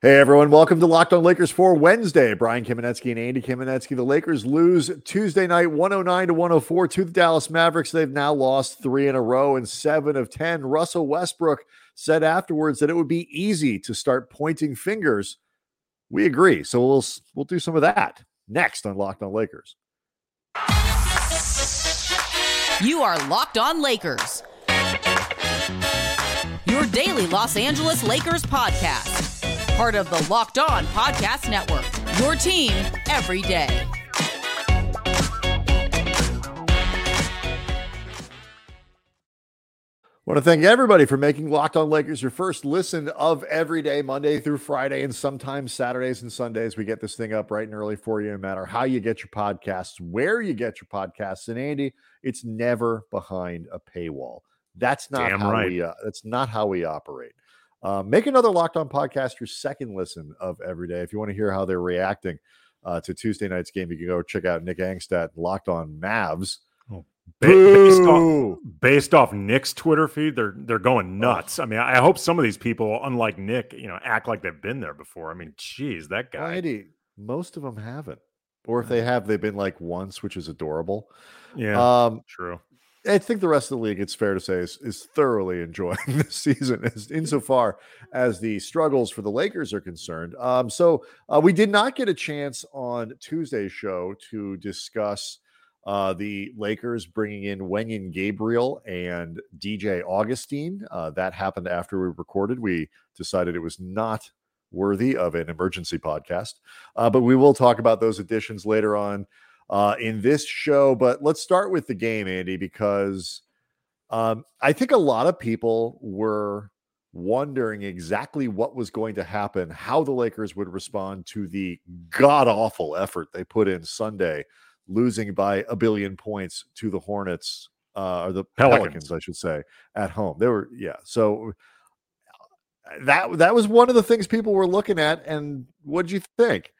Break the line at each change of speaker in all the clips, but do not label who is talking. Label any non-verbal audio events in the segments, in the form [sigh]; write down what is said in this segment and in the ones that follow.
Hey everyone, welcome to Locked On Lakers for Wednesday. Brian Kamenetzky and Andy Kamenetzky. The Lakers lose Tuesday night 109 to 104 to the Dallas Mavericks. They've now lost three in a row and seven of 10. Russell Westbrook said afterwards that it would be easy to start pointing fingers. We agree. So we'll we'll do some of that next on Locked On Lakers.
You are Locked On Lakers. Your daily Los Angeles Lakers podcast part of the Locked On Podcast Network. Your team every day.
want to thank everybody for making Locked On Lakers your first listen of every day, Monday through Friday, and sometimes Saturdays and Sundays. We get this thing up right and early for you, no matter how you get your podcasts, where you get your podcasts. And Andy, it's never behind a paywall. That's not
Damn
how
right.
we. Uh, that's not how we operate. Uh, make another Locked On podcast your second listen of every day. If you want to hear how they're reacting uh, to Tuesday night's game, you can go check out Nick Angstadt Locked On Mavs.
Ba- based, off, based off Nick's Twitter feed, they're they're going nuts. I mean, I hope some of these people, unlike Nick, you know, act like they've been there before. I mean, geez, that guy.
Most of them haven't, or if they have, they've been like once, which is adorable.
Yeah,
Um,
true.
I think the rest of the league, it's fair to say, is, is thoroughly [laughs] enjoying this season as insofar as the struggles for the Lakers are concerned. Um, so uh, we did not get a chance on Tuesday's show to discuss uh, the Lakers bringing in Wenyen Gabriel and DJ Augustin. Uh, that happened after we recorded. We decided it was not worthy of an emergency podcast, uh, but we will talk about those additions later on uh, in this show. But let's start with the game, Andy, because um, I think a lot of people were wondering exactly what was going to happen, how the Lakers would respond to the god awful effort they put in Sunday, losing by a billion points to the Hornets. Uh, or the
Pelicans.
Pelicans, I should say, at home. They were, yeah. So that that was one of the things people were looking at. And what did you think?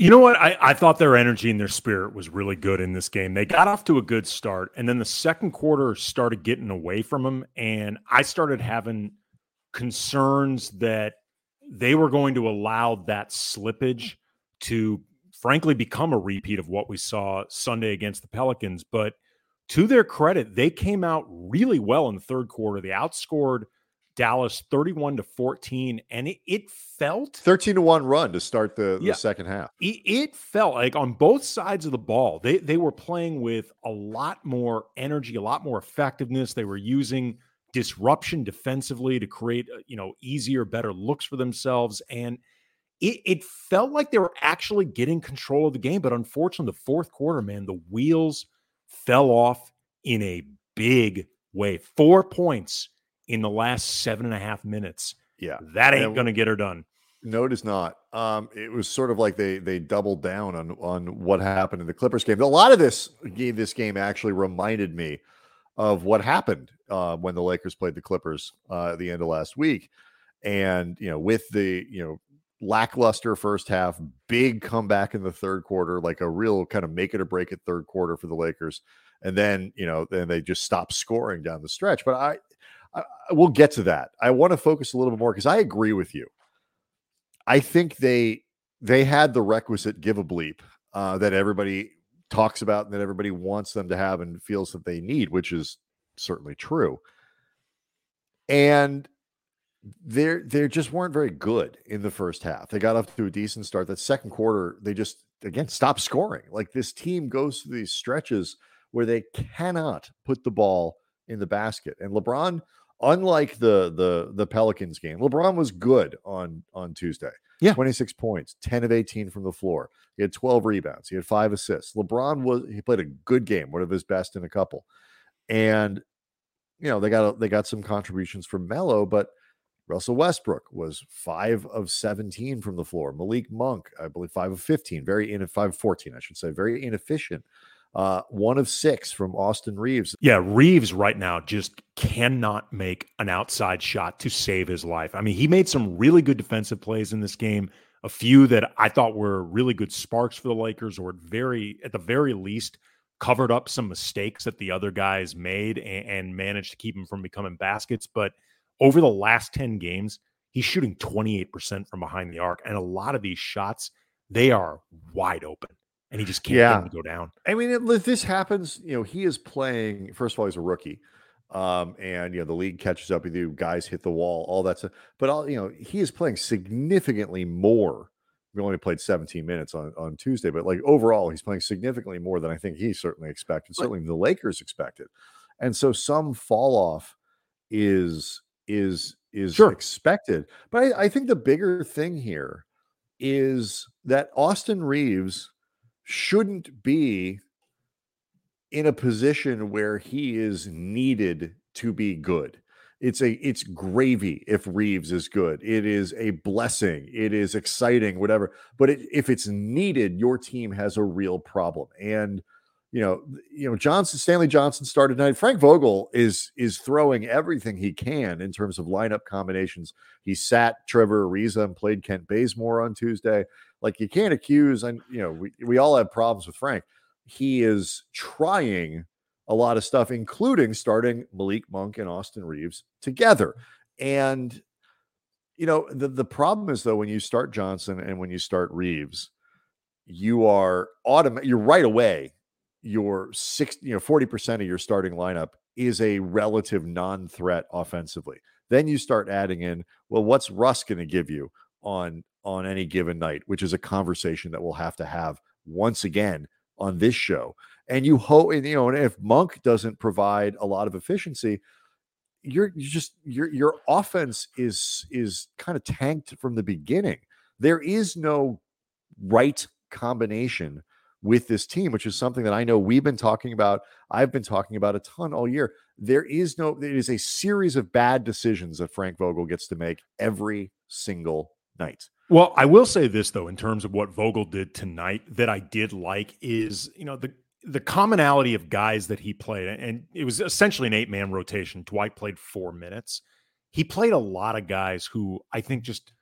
You know what? I, I thought their energy and their spirit was really good in this game. They got off to a good start, and then the second quarter started getting away from them, and I started having concerns that they were going to allow that slippage to frankly become a repeat of what we saw Sunday against the Pelicans. But to their credit, they came out really well in the third quarter. They outscored Dallas 31 to 14, and it, it felt
13 to 1 run to start the,
Yeah.
the second half.
it, it felt like on both sides of the ball, they they were playing with a lot more energy, a lot more effectiveness. They were using disruption defensively to create uh, you know easier, better looks for themselves, and it, it felt like they were actually getting control of the game. But unfortunately, the fourth quarter, man, the wheels fell off in a big way. Four points in the last seven and a half minutes.
Yeah.
That ain't going to get her done.
No, it is not. Um, it was sort of like they they doubled down on on what happened in the Clippers game. A lot of this game, this game actually reminded me of what happened uh, when the Lakers played the Clippers uh, at the end of last week, and you know, with the you know lackluster first half, big comeback in the third quarter, like a real kind of make it or break it third quarter for the Lakers, and then you know, then they just stopped scoring down the stretch. But I, I we'll get to that. I want to focus a little bit more because I agree with you. I think they they had the requisite give a bleep uh, that everybody talks about and that everybody wants them to have and feels that they need, which is certainly true. And they're they just weren't very good in the first half. They got off to a decent start. That second quarter, they just again stopped scoring. Like this team goes through these stretches where they cannot put the ball in the basket. And LeBron, unlike the the the Pelicans game, LeBron was good on on Tuesday.
Yeah.
26 points, 10 of 18 from the floor. He had 12 rebounds. He had five assists. LeBron was he played a good game, one of his best in a couple. And you know, they got they got some contributions from Melo, but Russell Westbrook was five of 17 from the floor. Malik Monk, I believe, five of 15, very in five of 14, I should say, very inefficient. Uh, one of six from Austin Reaves.
Yeah, Reaves right now just cannot make an outside shot to save his life. I mean, he made some really good defensive plays in this game, a few that I thought were really good sparks for the Lakers, or at very at the very least covered up some mistakes that the other guys made and, and managed to keep him from becoming baskets. But over the last 10 games, he's shooting 28% from behind the arc. And a lot of these shots, they are wide open. And he just can't
Yeah.
get them to go down.
I mean, it, if this happens, you know, he is playing. First of all, he's a rookie, um, and you know the league catches up with you. Guys hit the wall, all that stuff. But all you know, he is playing significantly more. We only played 17 minutes on on Tuesday, but like overall, he's playing significantly more than I think he certainly expected. Certainly, the Lakers expected, and so some fall off is is is
Sure.
expected. But I, I think the bigger thing here is that Austin Reaves shouldn't be in a position where he is needed to be good. It's a it's gravy if Reaves is good. It is a blessing. It is exciting, whatever. But it, if it's needed, your team has a real problem. And you know, you know, Johnson, Stanley Johnson started tonight. Frank Vogel is is throwing everything he can in terms of lineup combinations. He sat Trevor Ariza and played Kent Bazemore on Tuesday. Like you can't accuse, and you know, we, we all have problems with Frank. He is trying a lot of stuff, including starting Malik Monk and Austin Reaves together. And you know, the, the problem is though, when you start Johnson and when you start Reaves, you are automatic you're right away your six, you know, 40% of your starting lineup is a relative non-threat offensively. Then you start adding in, well, what's Russ going to give you on on any given night, which is a conversation that we'll have to have once again on this show. And you hope, and you know, and if Monk doesn't provide a lot of efficiency, you're you just your your offense is is kind of tanked from the beginning. There is no right combination with this team, which is something that I know we've been talking about. I've been talking about a ton all year. There is no, it is a series of bad decisions that Frank Vogel gets to make every single night.
Well, I will say this though, in terms of what Vogel did tonight, that I did like is you know the the commonality of guys that he played, and it was essentially an eight man rotation. Dwight played four minutes. He played a lot of guys who I think just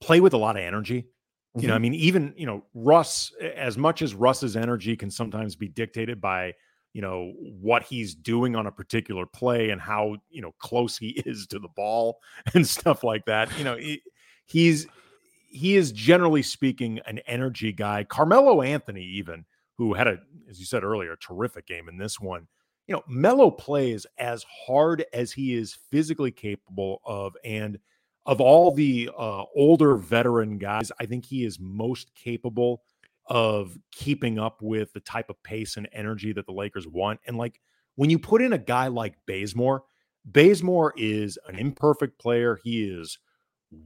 play with a lot of energy. You know, I mm-hmm. mean, even you know, Russ, as much as Russ's energy can sometimes be dictated by you know what he's doing on a particular play and how you know close he [laughs] is to the ball [laughs] and stuff like that. You know, he, he's he is generally speaking an energy guy. Carmelo Anthony, even who had a, as you said earlier, a terrific game in this one. You know, Melo plays as hard as he is physically capable of, and of all the uh, older veteran guys, I think he is most capable of keeping up with the type of pace and energy that the Lakers want. And like when you put in a guy like Bazemore, Bazemore is an imperfect player. He is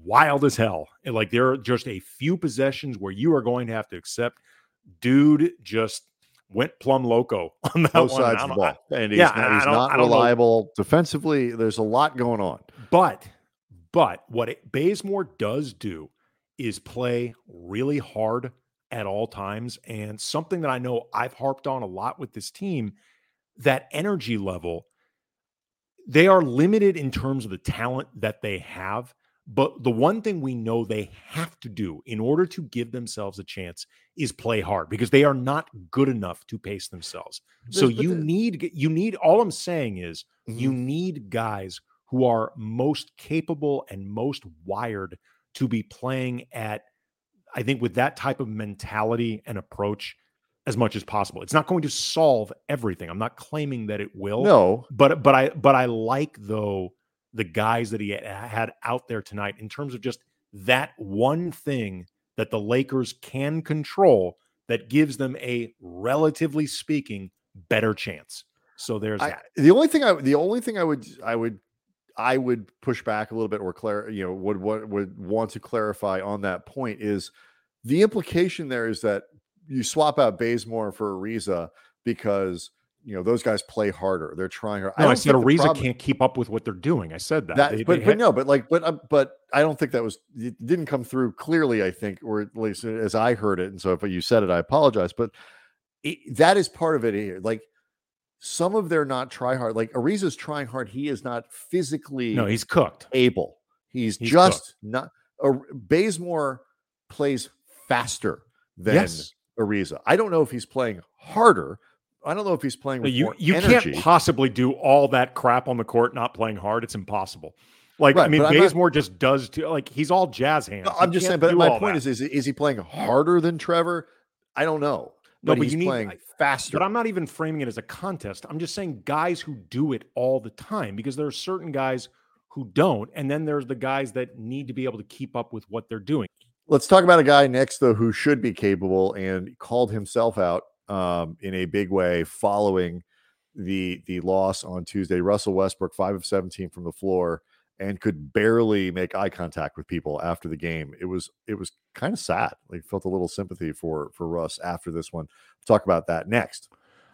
wild as hell. And like there are just a few possessions where you are going to have to accept, dude just went plumb loco [laughs] on that
Both
one.
sides of the
don't- I-
ball. And he's
yeah,
not, he's not
know.
reliable defensively. There's a lot going on.
But but what it, Bazemore does do is play really hard at all times, and something that I know I've harped on a lot with this team, that energy level. They are limited in terms of the talent that they have, but the one thing we know they have to do in order to give themselves a chance is play hard because they are not good enough to pace themselves. So
There's-
you
the-
need you need all I'm saying is you
Mhm.
need guys who are most capable and most wired to be playing at I think with that type of mentality and approach as much as possible. It's not going to solve everything. I'm not claiming that it will.
No,
But but I but I like though the guys that he had out there tonight in terms of just that one thing that the Lakers can control that gives them a relatively speaking better chance. So there's
I, the only thing I the only thing I would I would I would push back a little bit or clar you know would would would want to clarify on that point is the implication there is that you swap out Bazemore for Ariza because you know those guys play harder. They're trying harder.
No, I, I said Ariza problem, can't keep up with what they're doing. I said that.
that they, but, they but had, no, but like but uh, but I don't think that was it didn't come through clearly. I think, or at least as I heard it. And so if you said it, I apologize. But it, that is part of it here. Like some of their not try hard. Like Ariza's trying hard. He is not physically.
No, he's cooked.
Able. He's, he's just cooked. not. Uh, Bazemore plays faster than yes. Ariza. I don't know if he's playing harder. I don't know if he's playing with
you. you
energy.
can't possibly do all that crap on the court not playing hard. It's impossible. Like right, I mean, Bazemore just does too. Like he's all jazz hands.
No, I'm just saying. But my point is, is, is he playing harder than Trevor? I don't know.
No,
but,
he's
playing
need,
faster.
But I'm not even framing it as a contest. I'm just saying guys who do it all the time because there are certain guys who don't, and then there's the guys that need to be able to keep up with what they're doing.
Let's talk about a guy next, though, who should be capable and called himself out um, in a big way following the the loss on Tuesday. Russell Westbrook, five of seventeen from the floor, and could barely make eye contact with people after the game. It was it was kind of sad. Like felt a little sympathy for for Russ after this one. We'll talk about that next.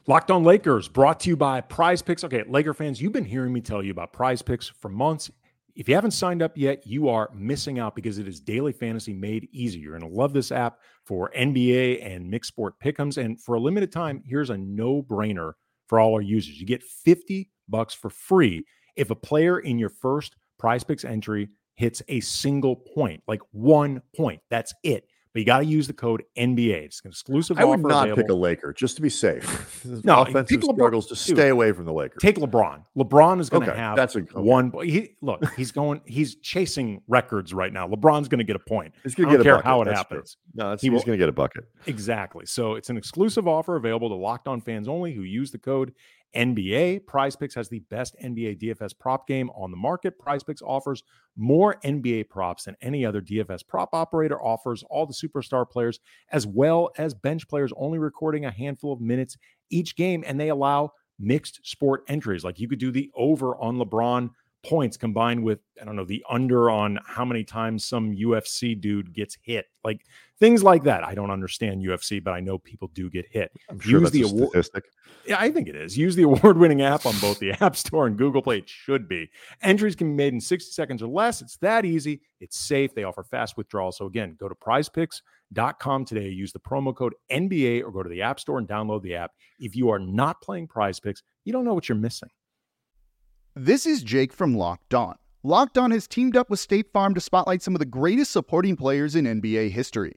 Locked on Lakers, brought to you by Prize Picks. Okay, Laker fans, you've been hearing me tell you about Prize Picks for months. If you haven't signed up yet, you are missing out because it is daily fantasy made easy. You're going to love this app for NBA and mixed sport pickums. And for a limited time, here's a no brainer for all our users. You get 50 bucks for free if a player in your first prize picks entry hits a single point, like one point. That's it but you got to use the code NBA. It's an exclusive.
I would not
available.
pick a Laker just to be safe. [laughs] no offensive struggles to stay away from the Lakers.
Take LeBron. LeBron is going to
okay,
have
that's a okay.
one. He, look, he's going. He's chasing records right now. LeBron's going to get a point.
He's going to get a
care
bucket.
how it
that's
happens.
True. No, he he's going to get a bucket.
Exactly. So it's an exclusive offer available to Locked On fans only who use the code NBA. Prize Picks has the best NBA DFS prop game on the market. Prize Picks offers more NBA props than any other DFS prop operator offers all the superstar players as well as bench players only recording a handful of minutes each game and they allow mixed sport entries like you could do the over on LeBron points combined with I don't know the under on how many times some UFC dude gets hit, like things like that. I don't understand UFC, but I know people do get hit.
I'm sure Use the award- statistic.
Yeah, I think it is. Use the [laughs] award-winning app on both the [laughs] App Store and Google Play. It should be. Entries can be made in 60 seconds or less. It's that easy. It's safe. They offer fast withdrawals. So again, go to PrizePicks.com today. Use the promo code NBA or go to the App Store and download the app. If you are not playing Prize Picks, you don't know what you're missing.
This is Jake from Locked On. Locked On has teamed up with State Farm to spotlight some of the greatest supporting players in NBA history.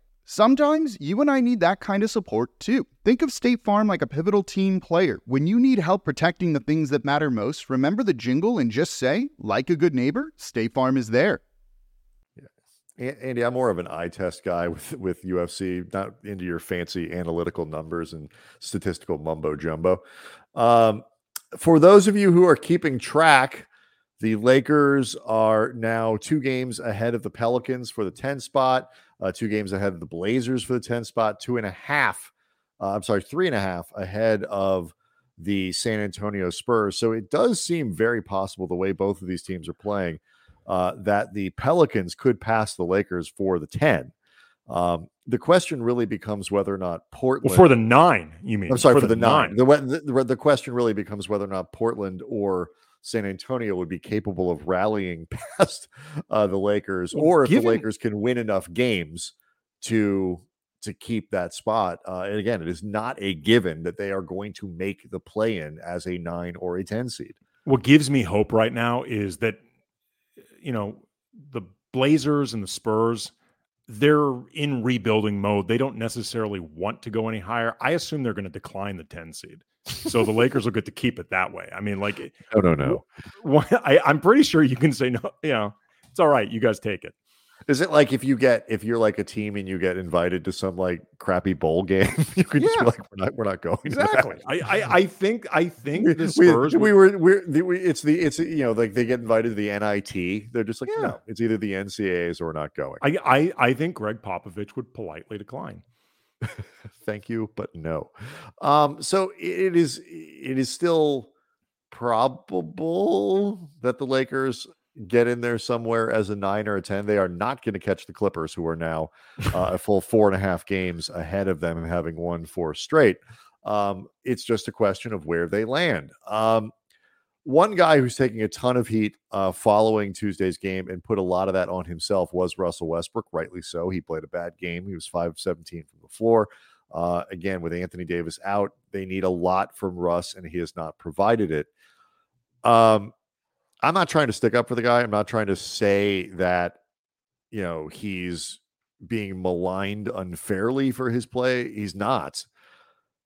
Sometimes you and I need that kind of support too. Think of State Farm like a pivotal team player. When you need help protecting the things that matter most, remember the jingle and just say, like a good neighbor, State Farm is there.
Yeah. Andy, I'm more of an eye test guy with, with UFC, not into your fancy analytical numbers and statistical mumbo jumbo. Um, for those of you who are keeping track, the Lakers are now two games ahead of the Pelicans for the 10 spot uh, two games ahead of the Blazers for the 10 spot, two and a half, uh, I'm sorry, three and a half ahead of the San Antonio Spurs. So it does seem very possible the way both of these teams are playing uh, that the Pelicans could pass the Lakers for the 10. Um, the question really becomes whether or not Portland
well, for the nine. You mean?
I'm sorry
for,
for
the,
the nine. nine. The, the, the question really becomes whether or not Portland or San Antonio would be capable of rallying [laughs] past uh, the Lakers,
Well,
or if
given-
the Lakers can win enough games to to keep that spot. Uh, and again, it is not a given that they are going to make the play in as a nine or a ten seed.
what gives me hope right now is that you know the Blazers and the Spurs they're in rebuilding mode. They don't necessarily want to go any higher. I assume they're going to decline the 10 seed. So the Lakers will get to keep it that way. I mean like
No, no, no.
one- [laughs] I I'm pretty sure you can say no, you know, it's all right. You guys take it.
Is it like if you get if you're like a team and you get invited to some like crappy bowl game, [laughs] you can just be like, we're not, we're not going. to that."
Exactly. I, I I think I think
we,
the Spurs
we, were we're the, we, it's the it's you know like they get invited to the NIT. They're just like
Yeah.
no, it's either the NCAAs or we're not going.
I, I I think Gregg Popovich would politely decline. [laughs]
Thank you, but no. Um, so it is it is still probable that the Lakers get in there somewhere as a nine or a ten. They are not going to catch the Clippers, who are now uh, a [laughs] full four and a half games ahead of them, having won four straight. Um, it's just a question of where they land. Um, one guy who's taking a ton of heat uh, following Tuesday's game and put a lot of that on himself was Russell Westbrook, rightly so. He played a bad game. He was 5 17 from the floor. Uh, again, with Anthony Davis out, they need a lot from Russ, and he has not provided it. Um, I'm not trying to stick up for the guy. I'm not trying to say that, you know, he's being maligned unfairly for his play. He's not.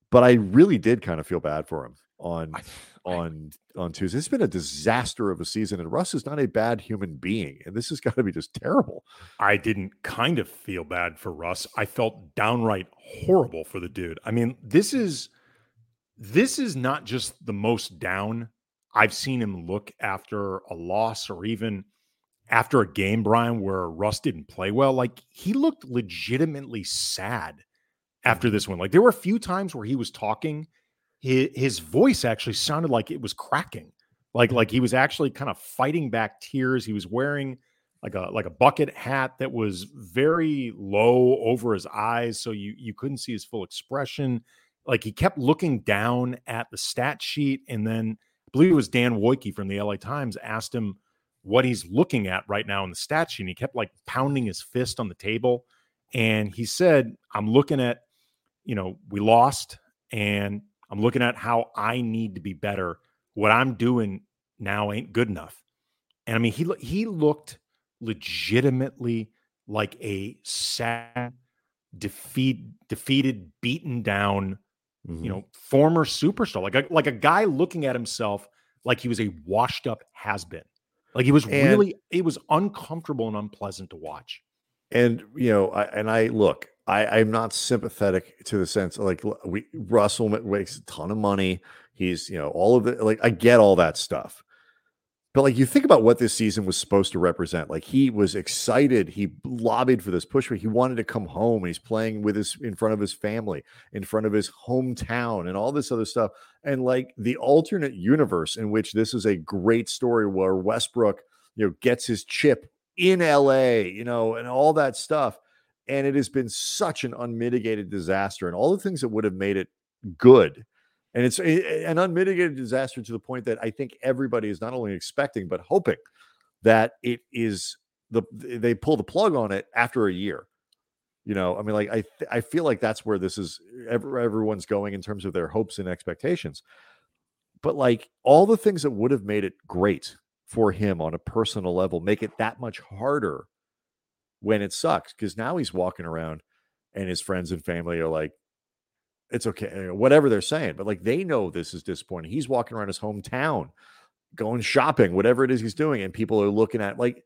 But I really did kind of feel bad for him on
I-
on on Tuesday. It's been a disaster of a season, and Russ is not a bad human being, and this has got to be just terrible.
I didn't kind of feel bad for Russ. I felt downright horrible for the dude. I mean, this is this is not just the most down I've seen him look after a loss or even after a game, Brian, where Russ didn't play well. Like he looked legitimately sad after mm-hmm. this one. Like there were a few times where he was talking, his, his voice actually sounded like it was cracking. Like like he was actually kind of fighting back tears. He was wearing like a like a bucket hat that was very low over his eyes so you you couldn't see his full expression like he kept looking down at the stat sheet and then i believe it was dan Woike from the la times asked him what he's looking at right now in the stat sheet and he kept like pounding his fist on the table and he said i'm looking at you know we lost and i'm looking at how i need to be better what i'm doing now ain't good enough and i mean he he looked legitimately like a sad, defeat, defeated, beaten down,
Mm-hmm.
you know, former superstar, like a like a guy looking at himself like he was a washed up has been. Like he was
And-
really, it was uncomfortable and unpleasant to watch.
and you know, I, and I look, I, I'm not sympathetic to the sense like we Russell makes a ton of money. He's you know all of the like I get all that stuff, but like you think about what this season was supposed to represent. Like he was excited, he lobbied for this push, he wanted to come home, he's playing with his in front of his family, in front of his hometown, and all this other stuff. And like the alternate universe in which this is a great story where Westbrook, you know, gets his chip in LA, you know, and all that stuff. And it has been such an unmitigated disaster, and all the things that would have made it good. And it's a- an unmitigated disaster to the point that I think everybody is not only expecting but hoping that it is the they pull the plug on it after a year. You know, I mean, like I I feel like that's where this is. Ever, everyone's going in terms of their hopes and expectations. But like all the things that would have made it great for him on a personal level make it that much harder when it sucks because now he's walking around and his friends and family are like, it's okay, whatever they're saying, but like they know this is disappointing. He's walking around his hometown, going shopping, whatever it is he's doing, and people are looking at like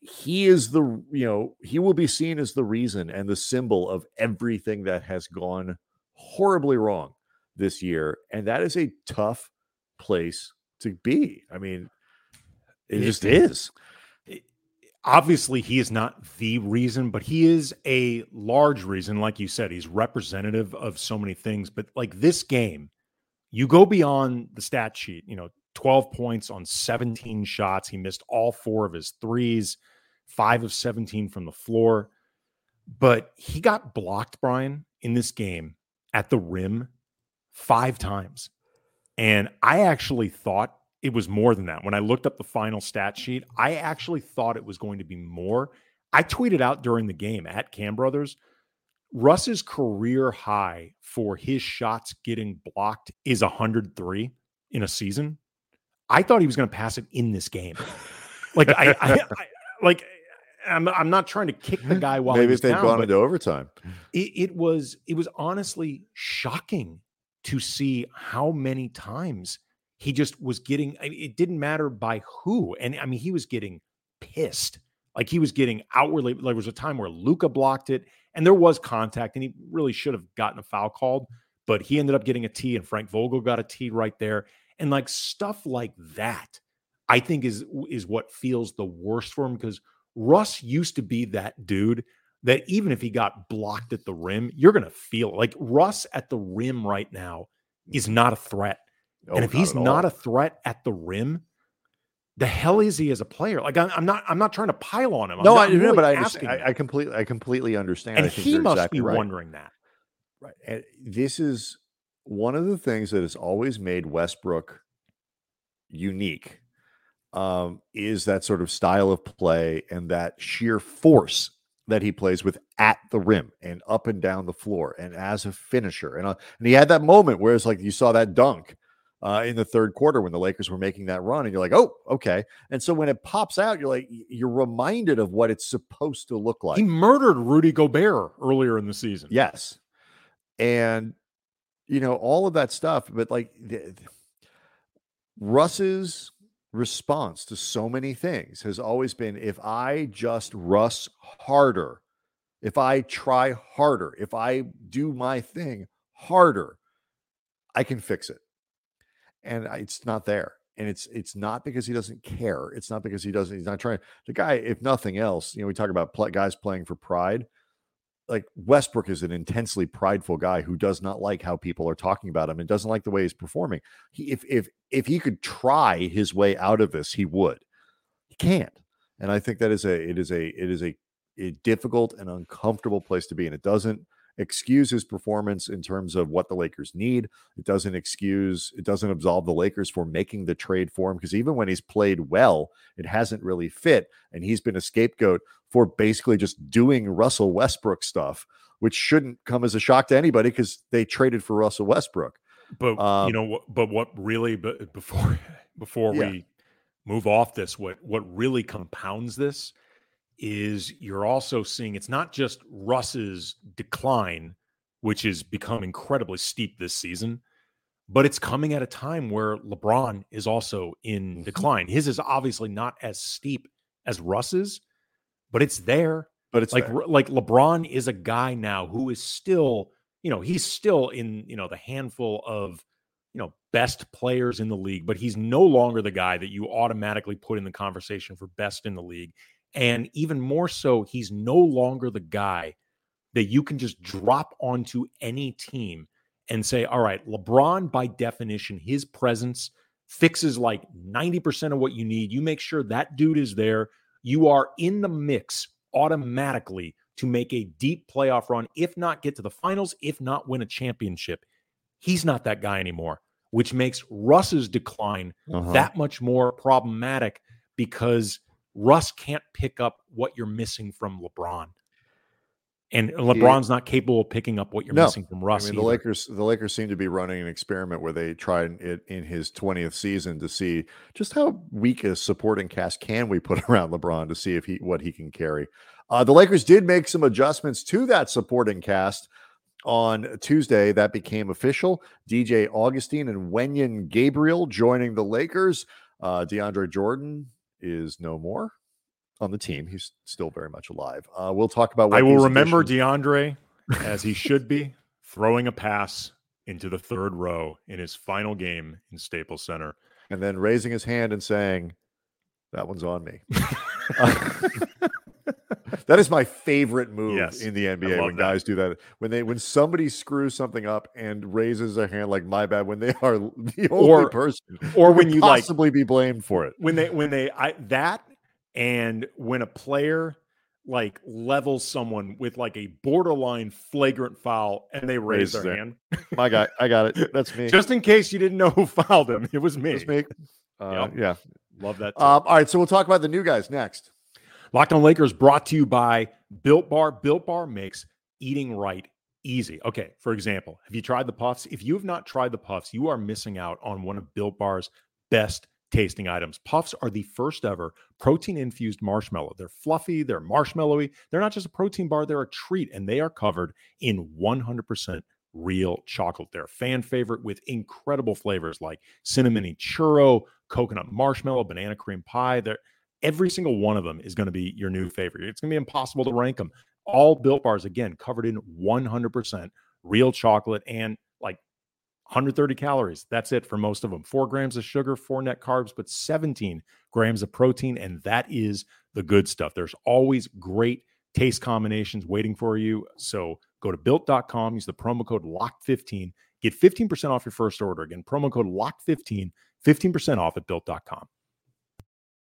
he is the you know he will be seen as the reason and the symbol of everything that has gone horribly wrong this year, and that is a tough place to be. I mean, it
It-
just is.
Obviously he is not the reason but he is a large reason. Like you said he's representative of so many things. But like this game you go beyond the stat sheet you know 12 points on 17 shots. He missed all four of his threes 5 of 17 from the floor. But he got blocked Brian in this game at the rim 5 times. And I actually thought it was more than that. When I looked up the final stat sheet, I actually thought it was going to be more. I tweeted out during the game at Kam Brothers, Russ's career high for his shots getting blocked is 103 in a season. I thought he was going to pass it in this game. Like I, I, I [laughs] like I'm, I'm not trying to kick the guy while
maybe if they'd
down,
gone into overtime.
It, it was it was honestly shocking to see how many times he just was getting. I mean, it didn't matter by who, and I mean he was getting pissed. Like he was getting outwardly. Like there was a time where Luka blocked it, and there was contact, and he really should have gotten a foul called, but he ended up getting a T, and Frank Vogel got a T right there, and like stuff like that. I think is is what feels the worst for him because Russ used to be that dude that even if he got blocked at the rim, you're going to feel like Russ at the rim right now is not a threat.
Oh,
and if
not
he's
all.
not a threat at the rim, the hell is he as a player? Like I'm, I'm not, I'm not trying to pile on him. I'm
no, I
really
but I understand. I. I completely, I completely understand.
and
I think
he must
exactly
be
right.
wondering that.
Right. And this is one of the things that has always made Westbrook unique um, is that sort of style of play and that sheer force that he plays with at the rim and up and down the floor and as a finisher. And, uh, and he had that moment where it's like you saw that dunk uh, in the third quarter when the Lakers were making that run, and you're like, oh, okay. And so when it pops out, you're like, you're reminded of what it's supposed to look like.
he murdered Rudy Gobert earlier in the season.
Yes. And you know, all of that stuff, but like the, Russ's response to so many things has always been if I just Russ harder, if I try harder, if I do my thing harder, I can fix it. And it's not there. And it's it's not because he doesn't care. It's not because he doesn't. He's not trying. The guy, if nothing else, you know, we talk about pl- guys playing for pride like Westbrook is an intensely prideful guy who does not like how people are talking about him and doesn't like the way he's performing. He, if if if he could try his way out of this, he would. He can't, and I think that is a it is a it is a, a difficult and uncomfortable place to be, and it doesn't excuse his performance in terms of what the Lakers need. It doesn't excuse it doesn't absolve the Lakers for making the trade for him because even when he's played well, it hasn't really fit, and he's been a scapegoat for basically just doing Russell Westbrook stuff, which shouldn't come as a shock to anybody because they traded for Russell Westbrook.
But
Um,
you know, but what really, but before [laughs] before
Yeah.
we move off this, what what really compounds this is you're also seeing it's not just Russ's decline, which has become incredibly steep this season, but it's coming at a time where LeBron is also in mm-hmm. decline. His is obviously not as steep as Russ's, but it's there
But it's
like like LeBron is a guy now who is still, you know, he's still in, you know, the handful of, you know, best players in the league, but he's no longer the guy that you automatically put in the conversation for best in the league. And even more so, he's no longer the guy that you can just drop onto any team and say, all right, LeBron, by definition, his presence fixes like 90% of what you need. You make sure that dude is there. You are in the mix automatically to make a deep playoff run, if not get to the finals, if not win a championship. He's not that guy anymore, which makes Russ's decline
Uh-huh.
that much more problematic because Russ can't pick up what you're missing from LeBron. And LeBron's not capable of picking up what you're
No.
missing from Russ.
I mean, the
either.
Lakers, the Lakers seem to be running an experiment where they tried it in his 20th season to see just how weak a supporting cast can we put [laughs] around LeBron to see if he what he can carry. Uh, the Lakers did make some adjustments to that supporting cast on Tuesday. That became official. DJ Augustin and Wenyen Gabriel joining the Lakers. Uh, DeAndre Jordan is no more on the team. He's still very much alive. Uh, we'll talk about. What
I will remember
additions-
DeAndre [laughs] as he should be throwing a pass into the third row in his final game in Staples Center.
and then raising his hand and saying, "That one's on me." Uh, [laughs] [laughs] that is my favorite move
Yes,
in the NBA when
that.
guys do that. When they when somebody screws something up and raises their hand like my bad when they [laughs] are the only
Or-
person
or when you, like-
possibly be blamed for it.
When they when they I that and when a player like levels someone with like a borderline flagrant foul and they raise their hand. [laughs]
My guy, I got it. [laughs] That's me.
Just in case you didn't know who fouled him, it was me.
That's me. Uh,
Yep.
Yeah.
Love that.
Um, all right. So we'll talk about the new guys next.
Locked on Lakers brought to you by Built Bar. Built Bar makes eating right easy. Okay, for example, have you tried the puffs? If you have not tried the puffs, you are missing out on one of Built Bar's best tasting items. Puffs are the first ever protein infused marshmallow. They're fluffy, they're marshmallowy. They're not just a protein bar, they're a treat, and they are covered in 100% real chocolate. They're a fan favorite with incredible flavors like cinnamony churro, coconut marshmallow, banana cream pie. They're every single one of them is going to be your new favorite. It's going to be impossible to rank them. All built bars, again, covered in 100% real chocolate and like 130 calories. That's it for most of them. Four grams of sugar, four net carbs, but 17 grams of protein. And that is the good stuff. There's always great taste combinations waiting for you. So go to built.com, use the promo code LOCK15, get 15% off your first order. Again, promo code LOCK15, 15% off at built.com.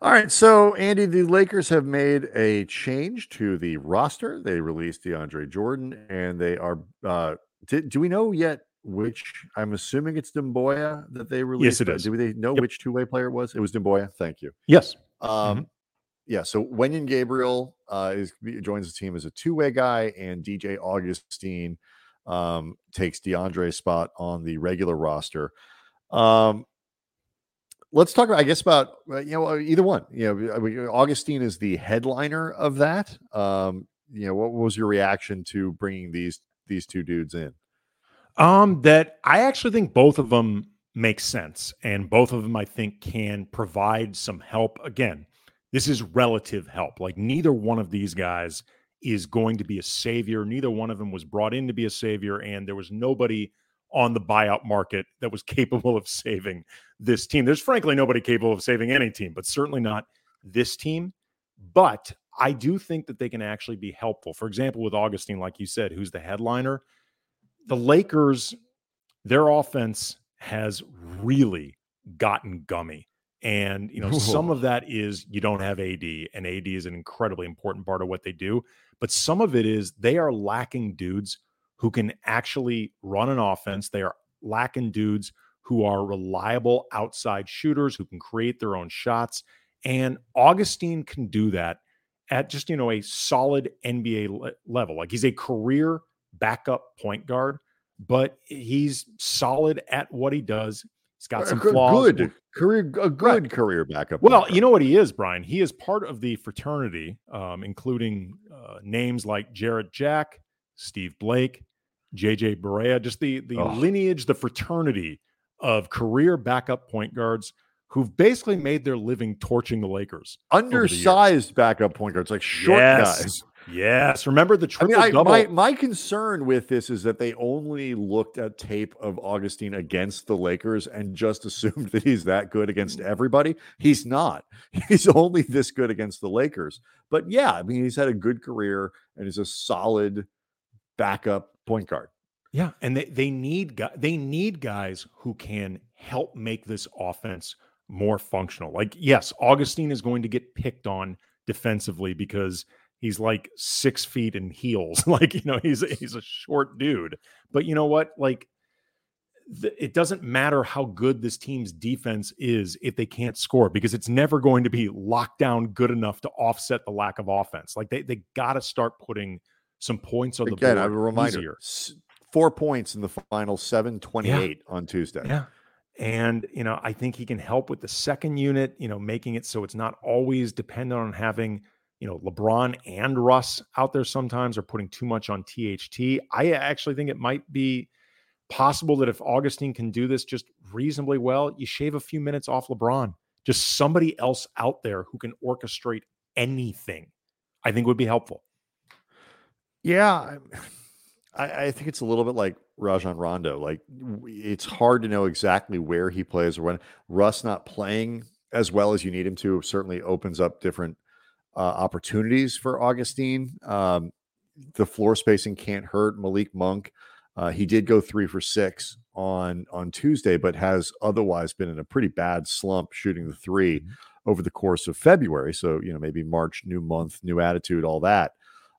All right, so Andy, the Lakers have made a change to the roster. They released DeAndre Jordan, and they are. Uh, did, do we know yet which? I'm assuming it's Doumbouya that they released.
it
but
is.
Do they know
Yep.
which two way player it was? It was Doumbouya. Thank you.
Yes.
Um, Yeah, so Wenyen Gabriel uh, is joins the team as a two way guy, and DJ Augustin um, takes DeAndre's spot on the regular roster. Um, let's talk about, I guess, about uh, you know either one. You know, mean, Augustin is the headliner of that. Um, you know, what was your reaction to bringing these these two dudes in?
Um, that I actually think both of them make sense, and both of them I think can provide some help. Again, this is relative help. Like neither one of these guys is going to be a savior. Neither one of them was brought in to be a savior, and there was nobody on the buyout market that was [laughs] capable of saving this team. There's frankly nobody capable of saving any team, but certainly not this team. But I do think that they can actually be helpful. For example, with Augustin, like you said, who's the headliner, the Lakers, their offense has really gotten gummy. And, you know, some of that is you don't have AD, and AD is an incredibly important part of what they do. But some of it is they are lacking dudes who can actually run an offense. They are lacking dudes who are reliable outside shooters who can create their own shots. And Augustin can do that at just, you know, a solid NBA le- level. Like he's a career backup point guard, but he's solid at what he does. He's got some flaws.
good career, a good career backup.
Well,
point
you know what he is, Brian. He is part of the fraternity, um, including uh, names like Jarrett Jack, Steve Blake, JJ Barea, just the the
Ugh.
lineage, the fraternity of career backup point guards who've basically made their living torching the Lakers. over the
undersized backup point guards, like short
yes.
guys.
Yes. Remember the
I mean,
triple
I,
double?
my my concern with this is that they only looked at tape of Augustin against the Lakers and just [laughs] assumed that he's that good against everybody. He's not. [laughs] He's only this good against the Lakers. But yeah, I mean, he's had a good career and he's a solid backup point guard.
Yeah, and they they need they need guys who can help make this offense more functional. Like yes, Augustin is going to get picked on defensively because he's like six feet in heels. [laughs] like you know he's he's a short dude. But you know what? Like it doesn't matter how good this team's defense is if they can't score because it's never going to be locked down good enough to offset the lack of offense. Like they they got to start putting some points on the
Again,
board.
I have a reminder:
easier.
four points in the final seven twenty eight on Tuesday.
Yeah. And, you know, I think he can help with the second unit, you know, making it so it's not always dependent on having, you know, LeBron and Russ out there sometimes or putting too much on THT. I actually think it might be possible that if Augustin can do this just reasonably well, you shave a few minutes off LeBron. Just somebody else out there who can orchestrate anything, I think would be helpful.
Yeah. [laughs] I, I think it's a little bit like Rajon Rondo. Like it's hard to know exactly where he plays or when. Russ not playing as well as you need him to certainly opens up different uh, opportunities for Augustin. Um, the floor spacing can't hurt Malik Monk. Uh, he did go three for six on on Tuesday, but has otherwise been in a pretty bad slump shooting the 3 mm-hmm. over the course of February. So you know maybe March, new month, new attitude, all that.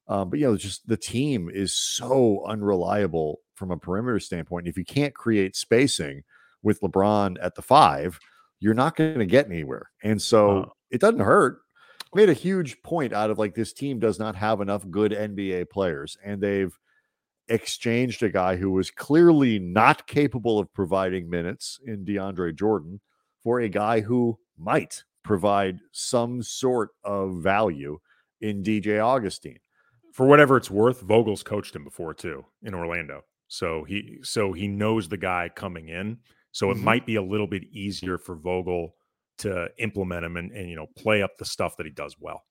Um, but you know, just the team is so unreliable from a perimeter standpoint. If you can't create spacing with LeBron at the five, you're not going to get anywhere. And so uh, it doesn't hurt. I made a huge point out of like this team does not have enough good NBA players, and they've exchanged a guy who was clearly not capable of providing minutes in DeAndre Jordan for a guy who might provide some sort of value in DJ Augustin
for whatever it's worth, Vogel's coached him before too in Orlando. So he so he knows the guy coming in. So it mm-hmm. might be a little bit easier for Vogel to implement him and, and you know play up the stuff that he does well.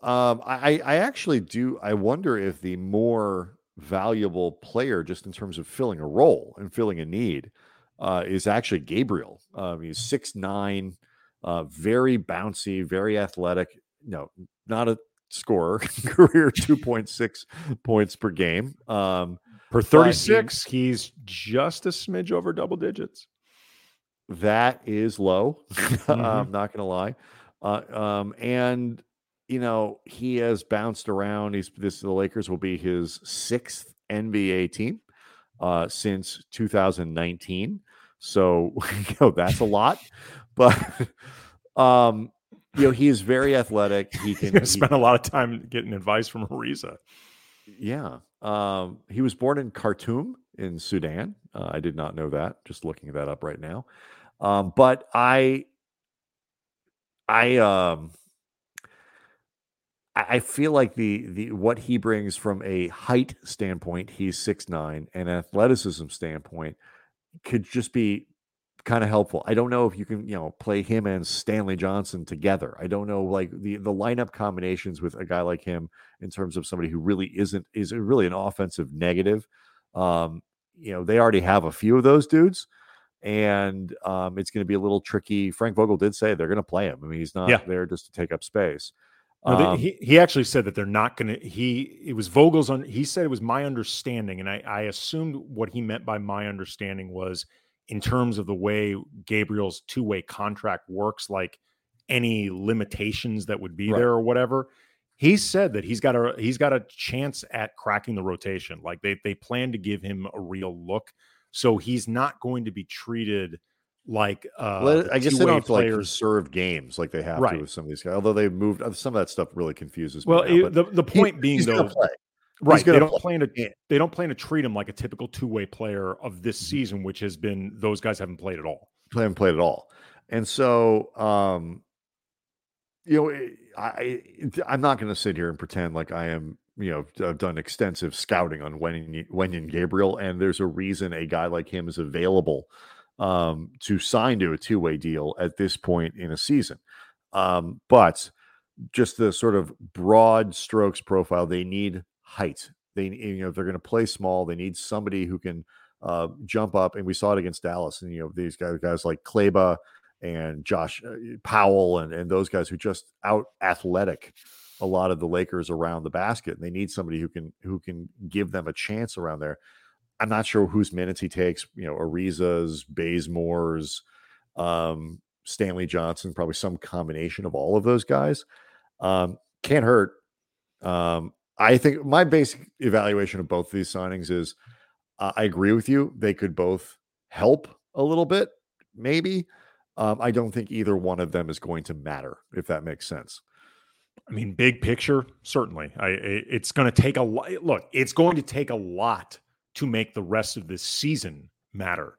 Um, I I actually do. I wonder if the more valuable player, just in terms of filling a role and filling a need, uh, is actually Gabriel. Um, he's six nine, uh, very bouncy, very athletic. No, not a scorer, [laughs] career 2.6 points per game. Um,
per 36, he, he's just a smidge over double digits.
That is low. [laughs] Mm-hmm. I'm not going to lie. Uh, um, and you know he has bounced around. He's this the Lakers will be his sixth NBA team uh, since 2019. So [laughs] you know that's a lot, but um, you know, he is very athletic. He [laughs] can
spend a lot of time getting advice from Ariza.
Yeah. Um, he was born in Khartoum in Sudan. Uh, I did not know that. Just looking that up right now. Um, but I, I, um, I feel like the the what he brings from a height standpoint, he's six nine, and athleticism standpoint, could just be kind of helpful. I don't know if you can, you know, play him and Stanley Johnson together. I don't know like the the lineup combinations with a guy like him in terms of somebody who really isn't is really an offensive negative. Um, you know, they already have a few of those dudes, and um, it's going to be a little tricky. Frank Vogel did say they're going to play him. I mean, he's not yeah. there just to take up space.
No, um, he he actually said that they're not going to. He it was Vogel's on. He said it was my understanding, and I I assumed what he meant by my understanding was in terms of the way Gabriel's two way contract works, like any limitations that would be right. there or whatever. He said that he's got a he's got a chance at cracking the rotation. Like they they plan to give him a real look, so he's not going to be treated like uh
well, I guess they don't have to like conserve games like they have right. to with some of these guys. Although they've moved some of that stuff really confuses
me. Well, the the point he, being though, Right. They don't plan to they don't plan to treat him like a typical two-way player of this mm-hmm. season, which has been those guys haven't played at all.
They haven't played at all. And so um you know, eh, I I'm not going to sit here and pretend like I am, you know, I've done extensive scouting on Wenyen, Wenyen Gabriel, and there's a reason a guy like him is available um, to sign to a two way deal at this point in a season. Um, but just the sort of broad strokes profile, they need height. They, you know, if they're going to play small, they need somebody who can uh, jump up. And we saw it against Dallas. And you know, these guys, guys like Kleber and Josh uh, Powell, and and those guys who just out athletic a lot of the Lakers around the basket. And they need somebody who can who can give them a chance around there. I'm not sure whose minutes he takes. You know, Ariza's, Bazemore's, um, Stanley Johnson, probably some combination of all of those guys. Um, can't hurt. Um, I think my basic evaluation of both of these signings is uh, I agree with you. They could both help a little bit, maybe. Um, I don't think either one of them is going to matter, if that makes sense.
I mean, big picture, certainly. I it's going to take a lot. Look, it's going to take a lot to make the rest of this season matter.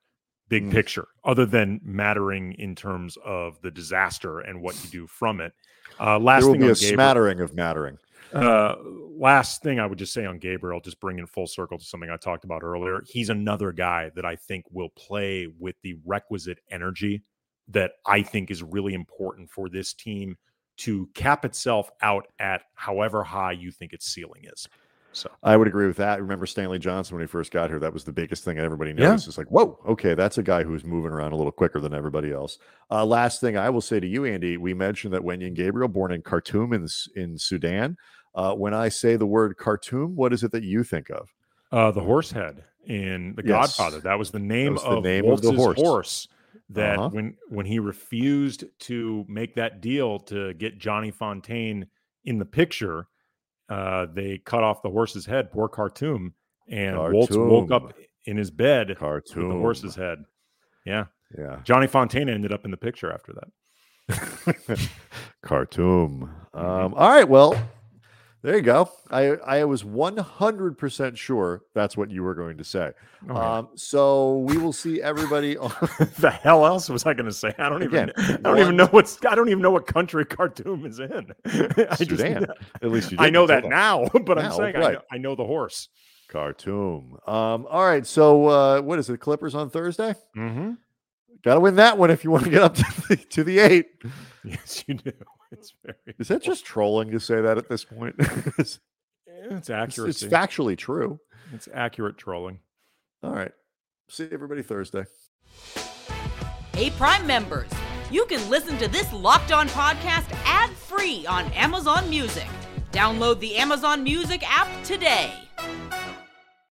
big
Mm.
picture, other than mattering in terms of the disaster and what you do from it. Uh, last
There will
thing
be a smattering of mattering.
Uh, last thing I would just say on Gabriel, just bringing full circle to something I talked about earlier. He's another guy that I think will play with the requisite energy that I think is really important for this team to cap itself out at however high you think its ceiling is. So
I would agree with that. Remember Stanley Johnson when he first got here? That was the biggest thing everybody
Yeah.
noticed. It's like, whoa, okay, that's a guy who's moving around a little quicker than everybody else. Uh, last thing I will say to you, Andy, we mentioned that Wenyen Gabriel, born in Khartoum in in Sudan. Uh, when I say the word Khartoum, what is it that you think of?
uh, the horse head in The
Yes.
Godfather, that was the name
was the
of
name of the
Woltz's
horse.
that
Uh-huh.
when when he refused to make that deal to get Johnny Fontane in the picture, uh, they cut off the horse's head, poor Khartoum, and Waltz woke up in his bed with the horse's head. Yeah,
Yeah.
Johnny Fontane ended up in the picture after that. [laughs]
Khartoum. [laughs]
Mm-hmm.
Um, all right. Well, there you go. I, I was 100% sure that's what you were going to say.
Oh, yeah.
Um, so we will see everybody on. [laughs]
the hell else was I going to say? I don't even. [laughs] I don't even know what's. I don't even know what country Khartoum is in. [laughs] I just-
At least you
I know that now, but I'm
Now,
saying I, know, I know the horse.
Khartoum. Um, all right. So uh, what is it? Clippers on Thursday?
Mm-hmm.
Got to win that one if you want to get up to the, to the eight.
Yes, you do. [laughs] It's very.
Is that just trolling to say that at this point? [laughs] it's,
It's
it's factually true.
It's accurate trolling.
All right. See everybody Thursday.
Hey, Prime members, you can listen to this Locked On podcast ad free on Amazon Music. Download the Amazon Music app today.